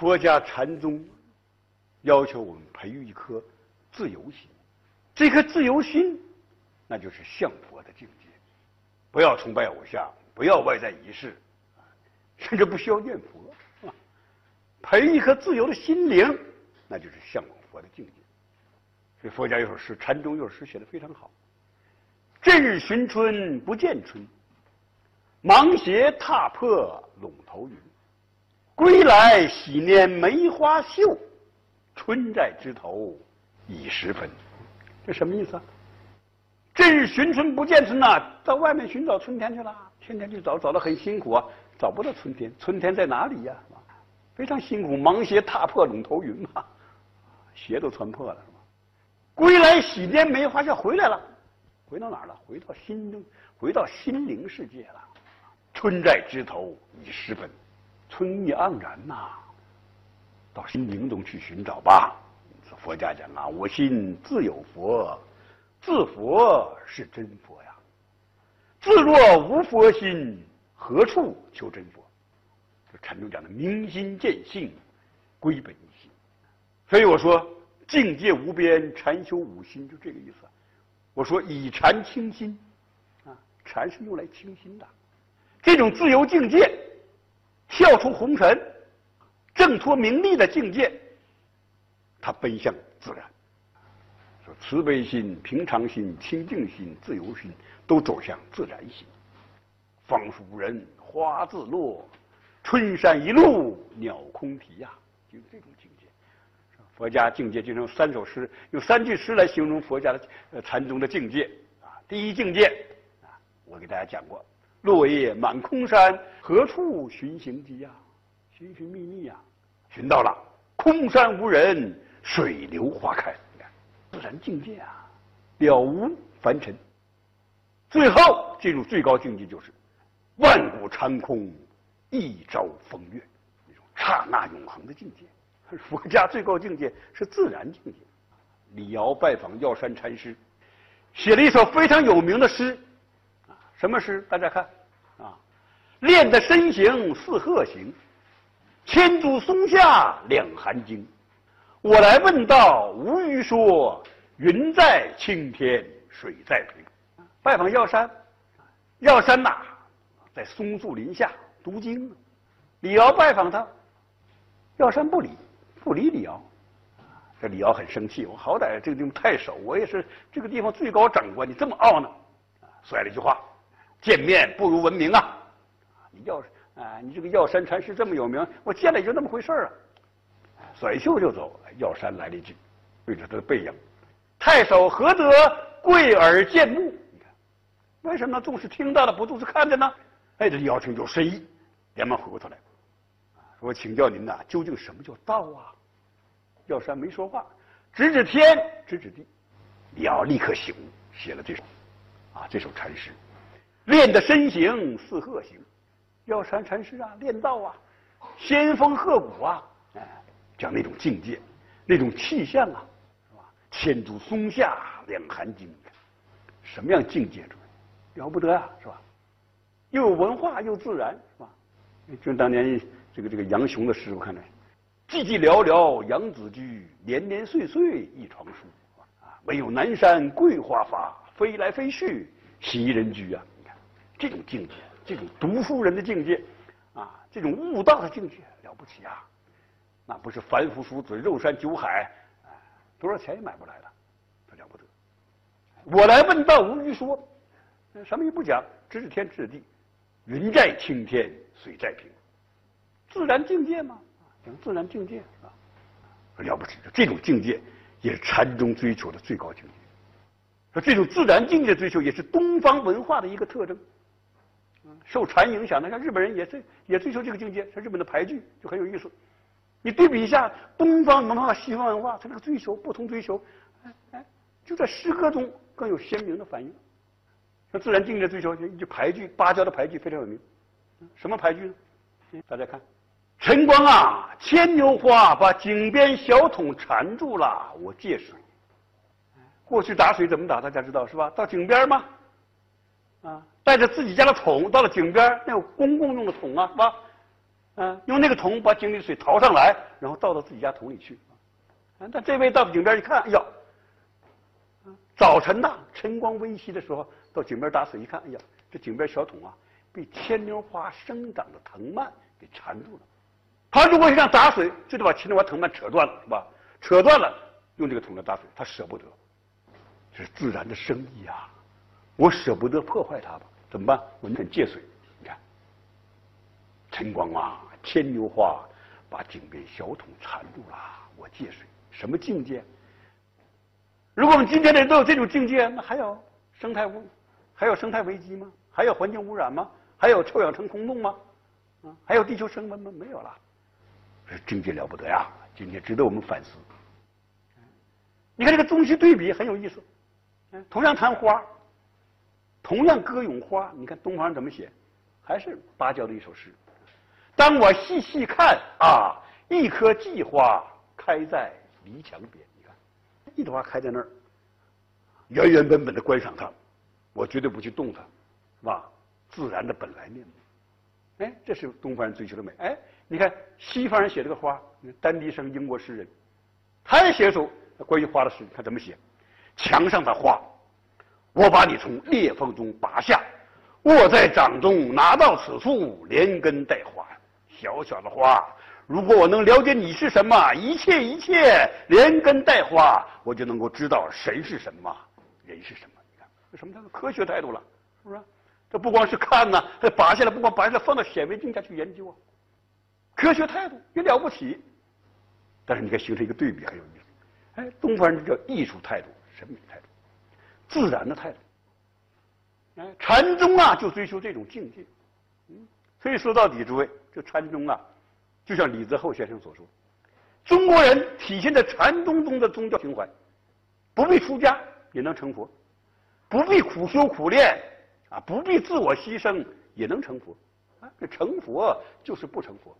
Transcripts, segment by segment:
佛家禅宗要求我们培育一颗自由心，这颗自由心，那就是向佛的境界。不要崇拜偶像，不要外在仪式，甚至不需要念佛，培育一颗自由的心灵，那就是向往佛的境界。所以佛家有首诗，禅宗有首诗写的非常好：“正日寻春不见春，芒鞋踏破陇头云。归来喜拈梅花秀，春在枝头已十分。”这什么意思啊？正日寻春不见春呐，到外面寻找春天去了，天天去找，找得很辛苦啊，找不到春天。春天在哪里呀？非常辛苦，芒鞋踏破陇头云嘛，鞋都穿破了。归来喜拈梅花秀回来了，回到哪儿了？回到心中，回到心灵世界了。春在枝头已十分，春意盎然呐。到心灵中去寻找吧。佛家讲啊，我心自有佛，自佛是真佛呀。自若无佛心，何处求真佛？这禅宗讲的明心见性，归本一心。所以我说。境界无边，禅修五心，就这个意思。我说以禅清心，啊，禅是用来清心的。这种自由境界，跳出红尘，挣脱名利的境界，他奔向自然。说慈悲心、平常心、清净心、自由心，都走向自然心。芳树无人花自落，春山一路鸟空啼呀，就是这种境界。佛家境界就用三首诗，用三句诗来形容佛家的呃禅宗的境界啊。第一境界啊，我给大家讲过：落叶满空山，何处寻行迹呀？寻寻觅觅呀，寻到了，空山无人，水流花开。你看，自然境界啊，了无凡尘。最后进入最高境界，就是万古长空，一朝风月，那种刹那永恒的境界。佛家最高境界是自然境界。李敖拜访药山禅师，写了一首非常有名的诗，啊，什么诗？大家看，练得身形似鹤形，千足松下两寒经。我来问道，无余说，云在青天，水在平。拜访药山，药山呐，在松树林下读经。李敖拜访他，药山不理。不理李敖，这李敖很生气。我好歹这个地方太守，我也是这个地方最高长官，你这么傲呢？甩了一句话：“见面不如闻名啊！”你药啊，你这个药山禅师这么有名，我见了也就那么回事啊。甩袖就走。药山来了一句，对着他的背影：“太守何德贵耳见目？”你看，为什么重视听到的，不重视看的呢？哎，这李敖听就深意，连忙回过头来。我请教您呐，究竟什么叫道啊？药山没说话，指指天，指指地。李敖立刻醒悟，写了这首啊这首禅诗，练的身形似鹤形。药山禅师啊，练道啊，仙风鹤骨啊，哎，讲那种境界，那种气象啊，是吧？千足松下两寒金，什么样境界？了不得啊，是吧？又有文化，又自然，是吧？就当年。这个这个杨雄的诗，我看来，寂寂寥寥杨子居，年年岁岁一床书。啊，唯有南山桂花发，飞来飞去袭人居啊！你看这种境界，这种读书人的境界，啊，这种悟道的境界了不起啊！那不是凡夫俗子肉山酒海，啊多少钱也买不来的，他了不得。我来问道无余说，什么也不讲，知天知地，云在青天，水在平。自然境界嘛，讲自然境界啊，了不起！这种境界也是禅宗追求的最高境界。说这种自然境界追求也是东方文化的一个特征。受禅影响的，像日本人也是也追求这个境界。像日本的牌剧就很有意思。你对比一下东方文化、西方文化，它这个追求不同追求，哎哎，就在诗歌中更有鲜明的反应。像自然境界追求，就牌剧，芭蕉的牌剧非常有名。什么牌剧呢？大家看。晨光啊，牵牛花把井边小桶缠住了，我借水。过去打水怎么打？大家知道是吧？到井边吗？啊，带着自己家的桶到了井边，那有公共用的桶啊，是吧？嗯，用那个桶把井里的水淘上来，然后倒到自己家桶里去。啊，但这位到井边一看，哎呀，早晨呐，晨光微曦的时候，到井边打水一看，哎呀，这井边小桶啊，被牵牛花生长的藤蔓给缠住了。他如果想打水，就得把牵牛花藤蔓扯断了，是吧？扯断了，用这个桶来打水，他舍不得。这是自然的生意啊，我舍不得破坏它吧？怎么办？我得借水。你看，晨光啊，牵牛花把井边小桶缠住了，我借水。什么境界？如果我们今天的人都有这种境界，那还有生态污，还有生态危机吗？还有环境污染吗？还有臭氧层空洞吗？啊，还有地球升温吗？没有了，这境界了不得呀！今天值得我们反思。你看这个中西对比很有意思。同样谈花，同样歌咏花，你看东方人怎么写？还是芭蕉的一首诗：当我细细看啊，一棵荠花开在。篱墙边，你看，一朵花开在那儿，原原本本的观赏它，我绝对不去动它，是吧？自然的本来面目，哎，这是东方人追求的美。哎，你看西方人写这个花，丹迪生英国诗人，他也写一首关于花的诗，他怎么写？墙上的花，我把你从裂缝中拔下，握在掌中，拿到此处，连根带花，小小的花。如果我能了解你是什么，一切一切连根带花，我就能够知道神是什么，人是什么。你看，这什么叫做科学态度了？是不是？这不光是看呢，这拔下来，不光拔下来，放到显微镜下去研究啊。科学态度也了不起，但是你看形成一个对比很有意思。哎，东方人叫艺术态度、审美态度、自然的态度。哎，禅宗啊，就追求这种境界。嗯，所以说到底，诸位，这禅宗啊。就像李泽厚先生所说，中国人体现在禅宗中的宗教情怀，不必出家也能成佛，不必苦修苦练啊，不必自我牺牲也能成佛啊。这成佛就是不成佛，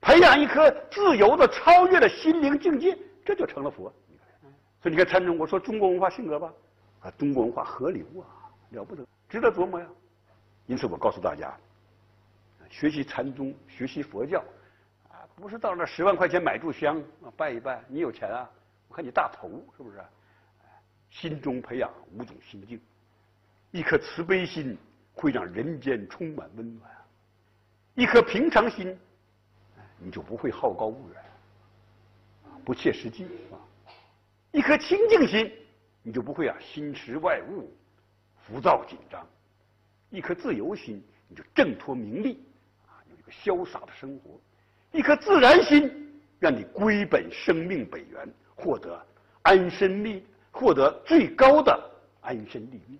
培养一颗自由的、超越的心灵境界，这就成了佛。所以你看禅宗，我说中国文化性格吧，啊，中国文化河流啊，了不得，值得琢磨呀。因此，我告诉大家，学习禅宗，学习佛教。啊不是到那十万块钱买炷香啊，拜一拜。你有钱啊？我看你大头是不是？心中培养五种心境，一颗慈悲心会让人间充满温暖；一颗平常心，你就不会好高骛远，不切实际啊；一颗清净心，你就不会啊心驰外物，浮躁紧张；一颗自由心，你就挣脱名利，啊，有一个潇洒的生活。一颗自然心，让你归本生命本源，获得安身立，获得最高的安身立命，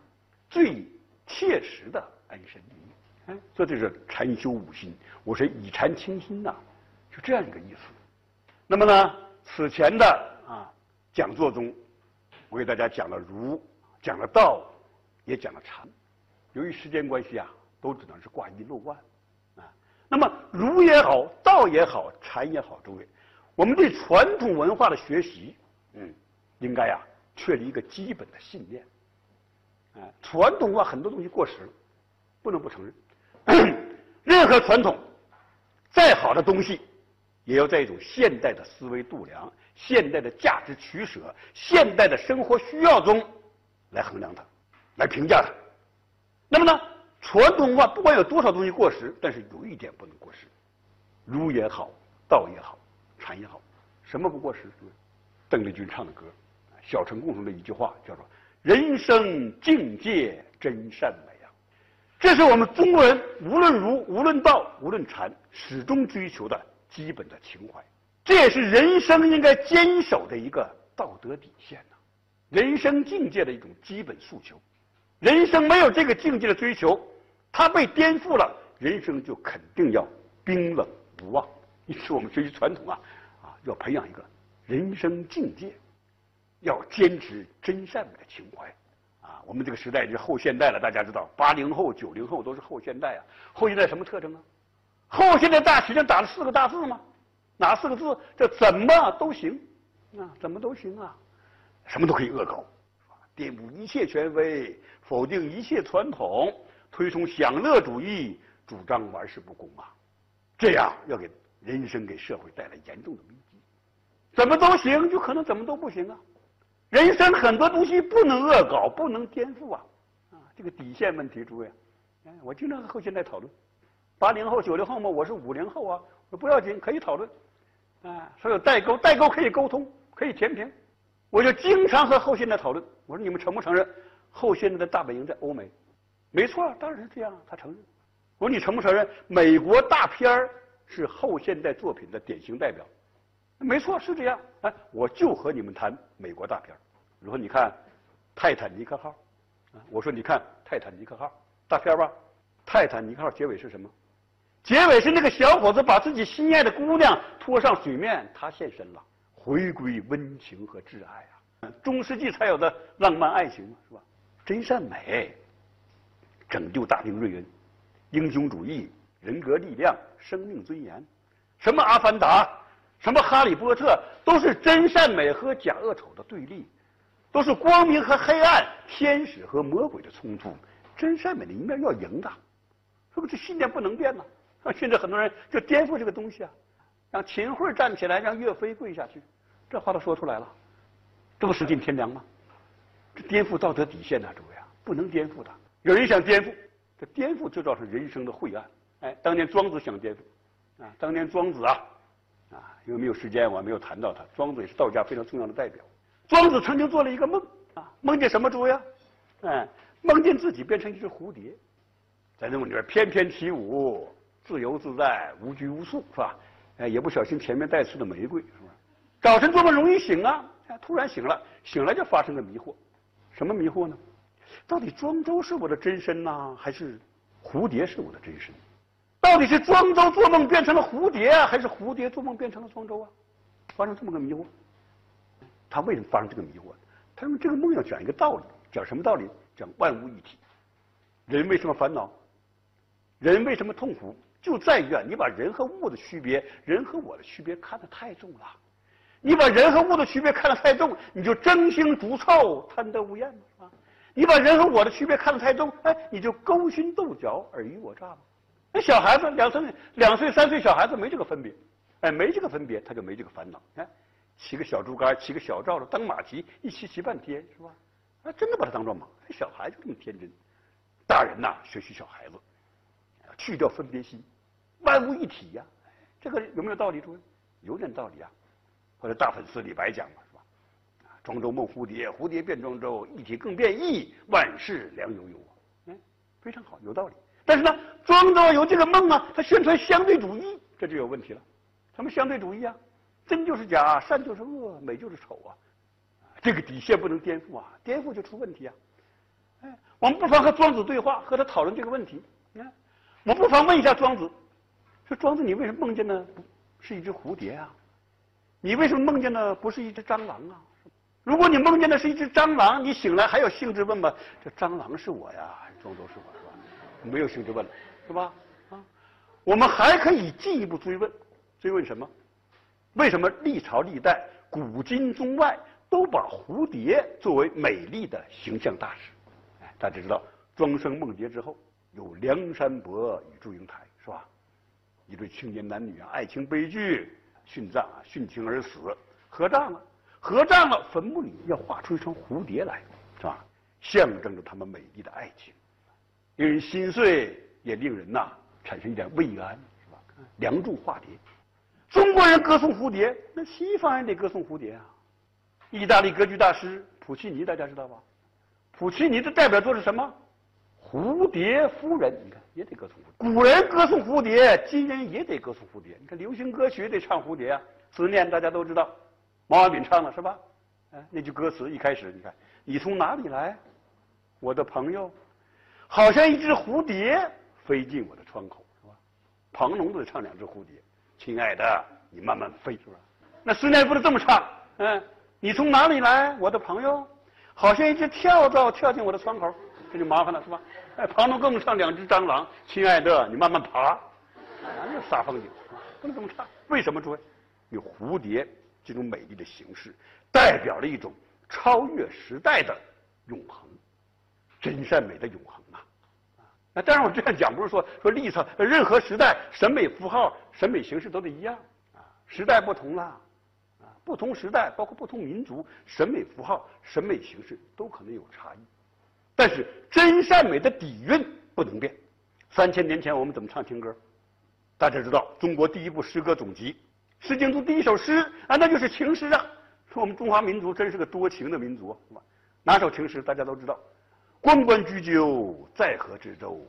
最切实的安身立命。哎，这就是禅修五心。我说以禅清心呐，就这样一个意思。那么呢，此前的啊讲座中，我给大家讲了儒，讲了道，也讲了禅。由于时间关系啊，都只能是挂一漏万。啊那么儒也好，道也好，禅也好，诸位，我们对传统文化的学习，嗯，应该呀确立一个基本的信念。啊，传统文化很多东西过时了，不能不承认。任何传统再好的东西，也要在一种现代的思维度量、现代的价值取舍、现代的生活需要中来衡量它，来评价它。那么呢？传统文化不管有多少东西过时，但是有一点不能过时，儒也好，道也好，禅也好，什么不过时？邓丽君唱的歌，小城共同的一句话叫做“人生境界真善美啊”，这是我们中国人无论儒、无论道、无论禅，始终追求的基本的情怀，这也是人生应该坚守的一个道德底线呐，人生境界的一种基本诉求。人生没有这个境界的追求。它被颠覆了，人生就肯定要冰冷无望。因此，我们学习传统啊，啊，要培养一个人生境界，要坚持真善美的情怀。啊，我们这个时代是后现代了，大家知道，八零后、九零后都是后现代啊。后现代什么特征啊？后现代大学上打了四个大字吗？哪四个字？这怎么都行啊？怎么都行啊？什么都可以恶搞，颠覆一切权威，否定一切传统。推崇享乐主义，主张玩世不恭啊！这样要给人生、给社会带来严重的危机。怎么都行，就可能怎么都不行啊！人生很多东西不能恶搞，不能颠覆啊！啊，这个底线问题，诸位，我经常和后现代讨论，八零后、九零后嘛，我是五零后啊，不要紧，可以讨论。啊，说有代沟，代沟可以沟通，可以填平。我就经常和后现代讨论，我说你们承不承认后现代的大本营在欧美？没错，当然是这样，他承认。我说你承不承认美国大片儿是后现代作品的典型代表？没错，是这样。哎，我就和你们谈美国大片儿。如说你看《泰坦尼克号》，啊，我说你看《泰坦尼克号》大片吧，《泰坦尼克号》结尾是什么？结尾是那个小伙子把自己心爱的姑娘拖上水面，他现身了，回归温情和挚爱啊！中世纪才有的浪漫爱情是吧？真善美，拯救大兵瑞恩，英雄主义，人格力量，生命尊严，什么阿凡达，什么哈利波特，都是真善美和假恶丑的对立，都是光明和黑暗，天使和魔鬼的冲突。真善美的一面要赢的，是不是？这信念不能变呢？啊，甚至很多人就颠覆这个东西啊，让秦桧站起来，让岳飞跪下去，这话都说出来了，这不死尽天良吗？这颠覆道德底线呐，诸位啊，不能颠覆的。有人想颠覆，这颠覆就造成人生的晦暗。哎，当年庄子想颠覆，啊，当年庄子啊，啊，因为没有时间，我还没有谈到他。庄子也是道家非常重要的代表。庄子曾经做了一个梦，啊，梦见什么诸位啊？哎，梦见自己变成一只蝴蝶，在那梦里边翩翩起舞。自由自在，无拘无束，是吧？哎，也不小心前面带刺的玫瑰，是吧？早晨做梦容易醒啊，哎，突然醒了，醒了就发生了迷惑，什么迷惑呢？到底庄周是我的真身呢，还是蝴蝶是我的真身？到底是庄周做梦变成了蝴蝶，还是蝴蝶做梦变成了庄周啊？发生这么个迷惑，他为什么发生这个迷惑？他用这个梦要讲一个道理，讲什么道理？讲万物一体。人为什么烦恼？人为什么痛苦？就在于啊，你把人和物的区别，人和我的区别看得太重了。你把人和物的区别看得太重，你就争腥逐臭、贪得无厌嘛，是吧？你把人和我的区别看得太重，哎，你就勾心斗角、尔虞我诈嘛。那小孩子两岁、两岁、三岁小孩子没这个分别，哎，没这个分别，他就没这个烦恼。你看，骑个小竹竿，骑个小罩子当马骑，一骑骑半天，是吧？啊，真的把他当做马。小孩就这么天真，大人呐，学习小孩子，去掉分别心。万物一体呀，这个有没有道理？诸位，有点道理啊。或者大粉丝李白讲嘛，是吧？庄周梦蝴蝶，蝴蝶变庄周，一体更变异，万事良悠悠啊。嗯，非常好，有道理。但是呢，庄周有这个梦啊，他宣传相对主义，这就有问题了。什么相对主义啊？真就是假，善就是恶，美就是丑啊。这个底线不能颠覆啊，颠覆就出问题啊。哎，我们不妨和庄子对话，和他讨论这个问题。你看，我不妨问一下庄子。说庄子，你为什么梦见的是一只蝴蝶啊？你为什么梦见的不是一只蟑螂啊？如果你梦见的是一只蟑螂，你醒来还有兴致问吗？这蟑螂是我呀，庄周是我是吧？没有兴致问了，是吧？啊，我们还可以进一步追问，追问什么？为什么历朝历代、古今中外都把蝴蝶作为美丽的形象大使？哎，大家知道庄生梦蝶之后，有梁山伯与祝英台，一对青年男女啊，爱情悲剧，殉葬啊，殉情而死，合葬了，合葬了，坟墓里要画出一双蝴蝶来，是吧？象征着他们美丽的爱情，令人心碎，也令人呐产生一点慰安，是吧？梁祝化蝶，中国人歌颂蝴蝶，那西方人得歌颂蝴蝶啊。意大利歌剧大师普契尼，大家知道吧？普契尼的代表作是什么？蝴蝶夫人，你看也得歌颂。古人歌颂蝴蝶，今人也得歌颂蝴蝶。你看流行歌曲得唱蝴蝶啊，思念大家都知道，毛阿敏唱的是吧？哎，那句歌词一开始，你看你从哪里来，我的朋友，好像一只蝴蝶飞进我的窗口，是吧？庞龙都得唱两只蝴蝶，亲爱的，你慢慢飞，是吧？那思念不能这么唱，嗯，你从哪里来，我的朋友，好像一只跳蚤跳进我的窗口。这就麻烦了，是吧？哎，旁边更上两只蟑螂，亲爱的，你慢慢爬，那就煞风景，不能这么唱。为什么？诸位，有蝴蝶这种美丽的形式，代表了一种超越时代的永恒，真善美的永恒啊！那当然，我这样讲不是说说历朝任何时代审美符号、审美形式都得一样啊。时代不同了，啊，不同时代包括不同民族审美符号、审美形式都可能有差异，但是真善美的底蕴不能变。三千年前我们怎么唱情歌？大家知道，中国第一部诗歌总集《诗经》中第一首诗啊，那就是情诗啊。说我们中华民族真是个多情的民族，是吧？哪首情诗大家都知道？关关雎鸠，在河之洲。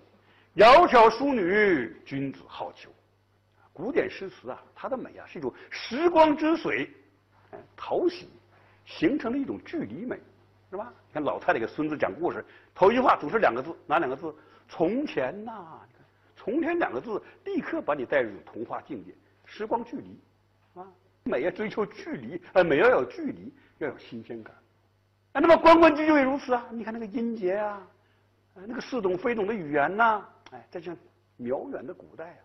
窈窕淑女，君子好逑。古典诗词啊，它的美啊，是一种时光之水，讨喜，形成了一种距离美，是吧？你看老太太给孙子讲故事，头一句话总是两个字，哪两个字？从前呐！你看，从前两个字，立刻把你带入童话境界，时光距离，啊，美要追求距离，呃，美要有距离，要有新鲜感。啊，那么关关雎鸠也如此啊！你看那个音节啊，那个似懂非懂的语言呐，哎，这像渺远的古代啊，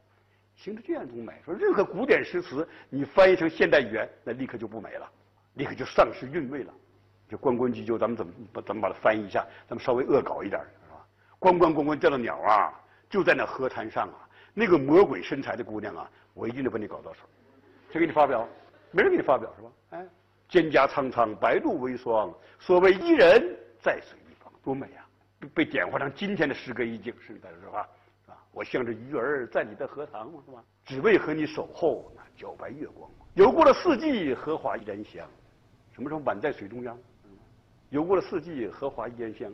形成这样一种美。说任何古典诗词，你翻译成现代语言，那立刻就不美了，立刻就丧失韵味了。就关关雎鸠，咱们怎么把咱们把它翻译一下？咱们稍微恶搞一点，是吧？关关关关叫的鸟啊，就在那河滩上啊，那个魔鬼身材的姑娘啊，我一定得把你搞到手，谁给你发表？没人给你发表是吧？哎。蒹葭苍苍，白露为霜。所谓伊人，在水一方，多美啊！被点化成今天的诗歌意境，是在这吧？我像这鱼儿在你的荷塘，是吧？只为和你守候那皎白月光。游过了四季，荷花依然香。什么时候满在水中央？游过了四季，荷花依然香。